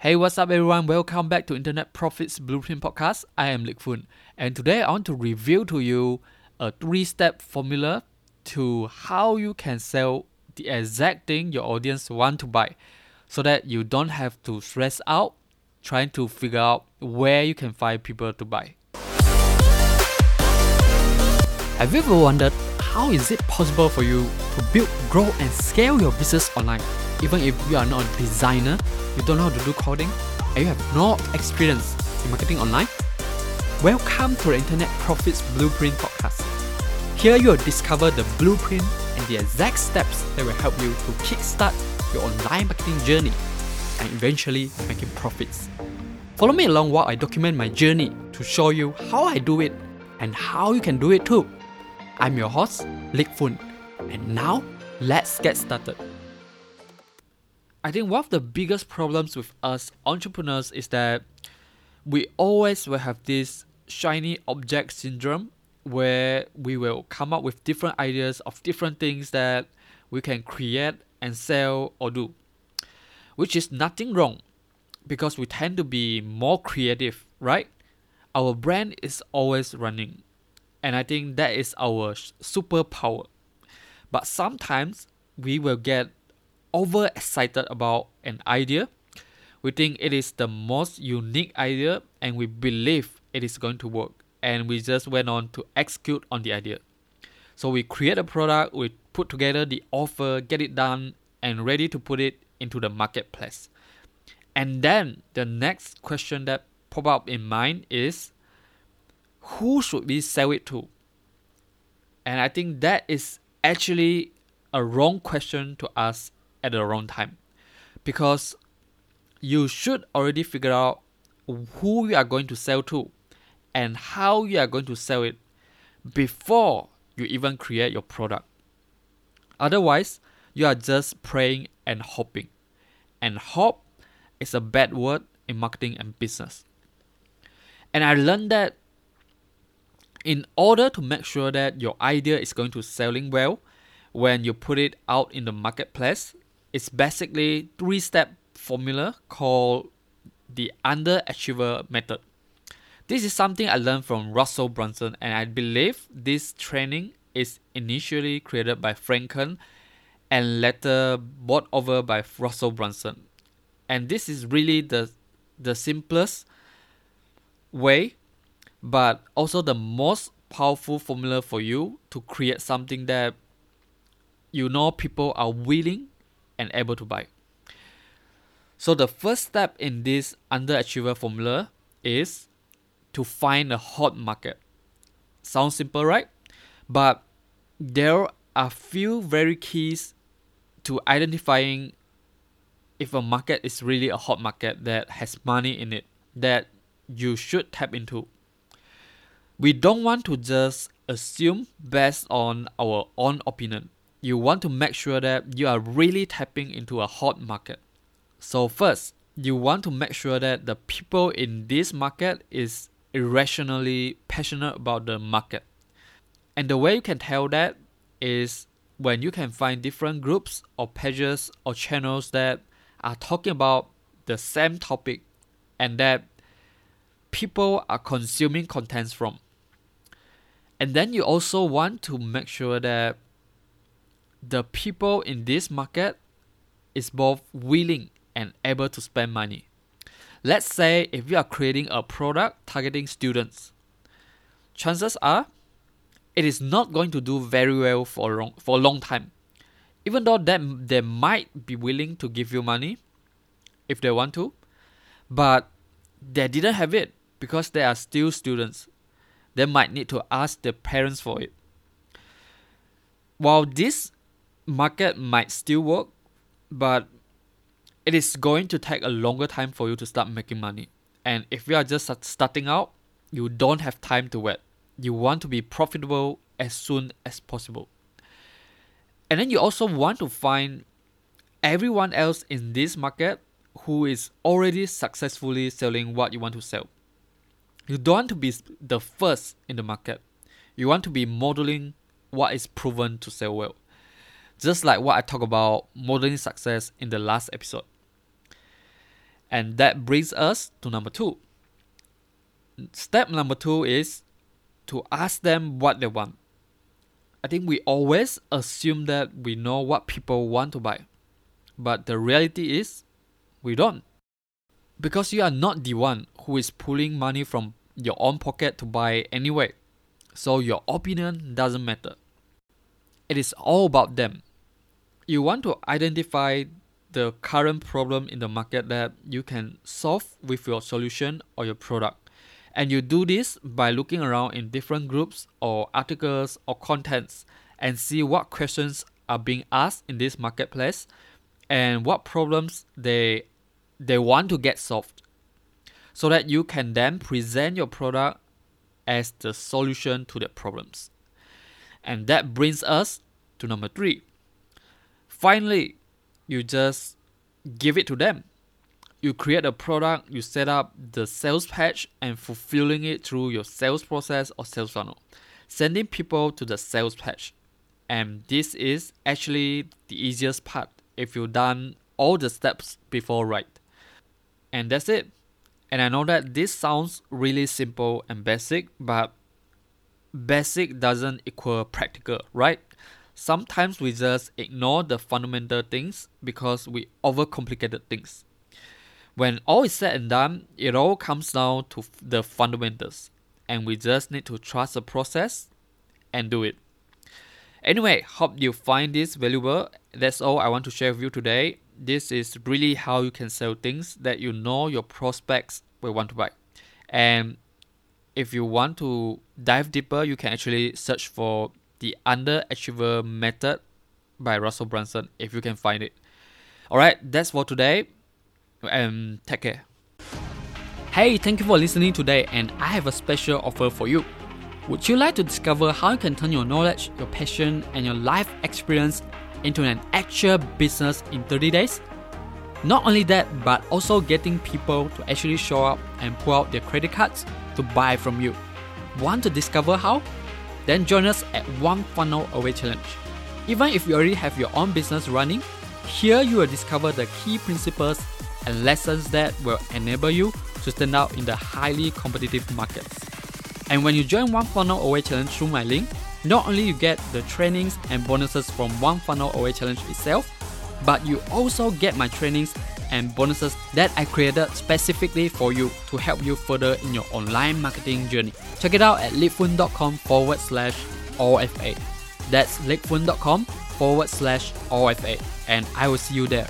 Hey, what's up, everyone? Welcome back to Internet Profits Blueprint Podcast. I am Lik Fun, and today I want to reveal to you a three step formula to how you can sell the exact thing your audience want to buy so that you don't have to stress out trying to figure out where you can find people to buy. Have you ever wondered how is it possible for you to build, grow, and scale your business online? Even if you are not a designer, you don't know how to do coding, and you have no experience in marketing online? Welcome to the Internet Profits Blueprint Podcast. Here you will discover the blueprint and the exact steps that will help you to kickstart your online marketing journey and eventually making profits. Follow me along while I document my journey to show you how I do it and how you can do it too. I'm your host, Lik Fun, and now let's get started. I think one of the biggest problems with us entrepreneurs is that we always will have this shiny object syndrome where we will come up with different ideas of different things that we can create and sell or do, which is nothing wrong because we tend to be more creative, right? Our brand is always running, and I think that is our superpower. But sometimes we will get overexcited about an idea. We think it is the most unique idea and we believe it is going to work. And we just went on to execute on the idea. So we create a product, we put together the offer, get it done, and ready to put it into the marketplace. And then the next question that pop up in mind is who should we sell it to? And I think that is actually a wrong question to ask at the wrong time because you should already figure out who you are going to sell to and how you are going to sell it before you even create your product. Otherwise, you are just praying and hoping. And hope is a bad word in marketing and business. And I learned that in order to make sure that your idea is going to selling well when you put it out in the marketplace, it's basically three step formula called the underachiever method. This is something I learned from Russell Brunson, and I believe this training is initially created by Frank Kern and later bought over by Russell Brunson. And this is really the the simplest way, but also the most powerful formula for you to create something that you know people are willing and able to buy. So the first step in this underachiever formula is to find a hot market. Sounds simple, right? But there are a few very keys to identifying if a market is really a hot market that has money in it that you should tap into. We don't want to just assume based on our own opinion you want to make sure that you are really tapping into a hot market. So first, you want to make sure that the people in this market is irrationally passionate about the market. And the way you can tell that is when you can find different groups or pages or channels that are talking about the same topic and that people are consuming contents from. And then you also want to make sure that the people in this market is both willing and able to spend money. Let's say if you are creating a product targeting students, chances are it is not going to do very well for long, for a long time. Even though them they might be willing to give you money if they want to, but they didn't have it because they are still students. They might need to ask their parents for it. While this market might still work, but it is going to take a longer time for you to start making money. And if you are just starting out, you don't have time to wait. You want to be profitable as soon as possible. And then you also want to find everyone else in this market who is already successfully selling what you want to sell. You don't want to be the first in the market. You want to be modeling what is proven to sell well just like what I talked about modeling success in the last episode. And that brings us to number two. Step number two is to ask them what they want. I think we always assume that we know what people want to buy. But the reality is, we don't. Because you are not the one who is pulling money from your own pocket to buy anyway. So your opinion doesn't matter. It is all about them. You want to identify the current problem in the market that you can solve with your solution or your product. And you do this by looking around in different groups or articles or contents and see what questions are being asked in this marketplace and what problems they they want to get solved so that you can then present your product as the solution to the problems. And that brings us to number 3. Finally, you just give it to them. You create a product, you set up the sales page and fulfilling it through your sales process or sales funnel, sending people to the sales page. And this is actually the easiest part if you've done all the steps before right. And that's it. And I know that this sounds really simple and basic, but basic doesn't equal practical, right? Sometimes we just ignore the fundamental things because we overcomplicated things. When all is said and done, it all comes down to the fundamentals, and we just need to trust the process and do it. Anyway, hope you find this valuable. That's all I want to share with you today. This is really how you can sell things that you know your prospects will want to buy. And if you want to dive deeper, you can actually search for the underachiever method by Russell Brunson if you can find it. Alright, that's for today. And take care. Hey, thank you for listening today, and I have a special offer for you. Would you like to discover how you can turn your knowledge, your passion, and your life experience into an actual business in 30 days? Not only that, but also getting people to actually show up and pull out their credit cards to buy from you. Want to discover how? Then join us at One Funnel Away Challenge. Even if you already have your own business running, here you will discover the key principles and lessons that will enable you to stand out in the highly competitive markets. And when you join One Funnel Away Challenge through my link, not only you get the trainings and bonuses from One Funnel Away Challenge itself, but you also get my trainings and bonuses that I created specifically for you to help you further in your online marketing journey. Check it out at litfun.com forward slash OFA. That's litfun.com forward slash OFA. And I will see you there.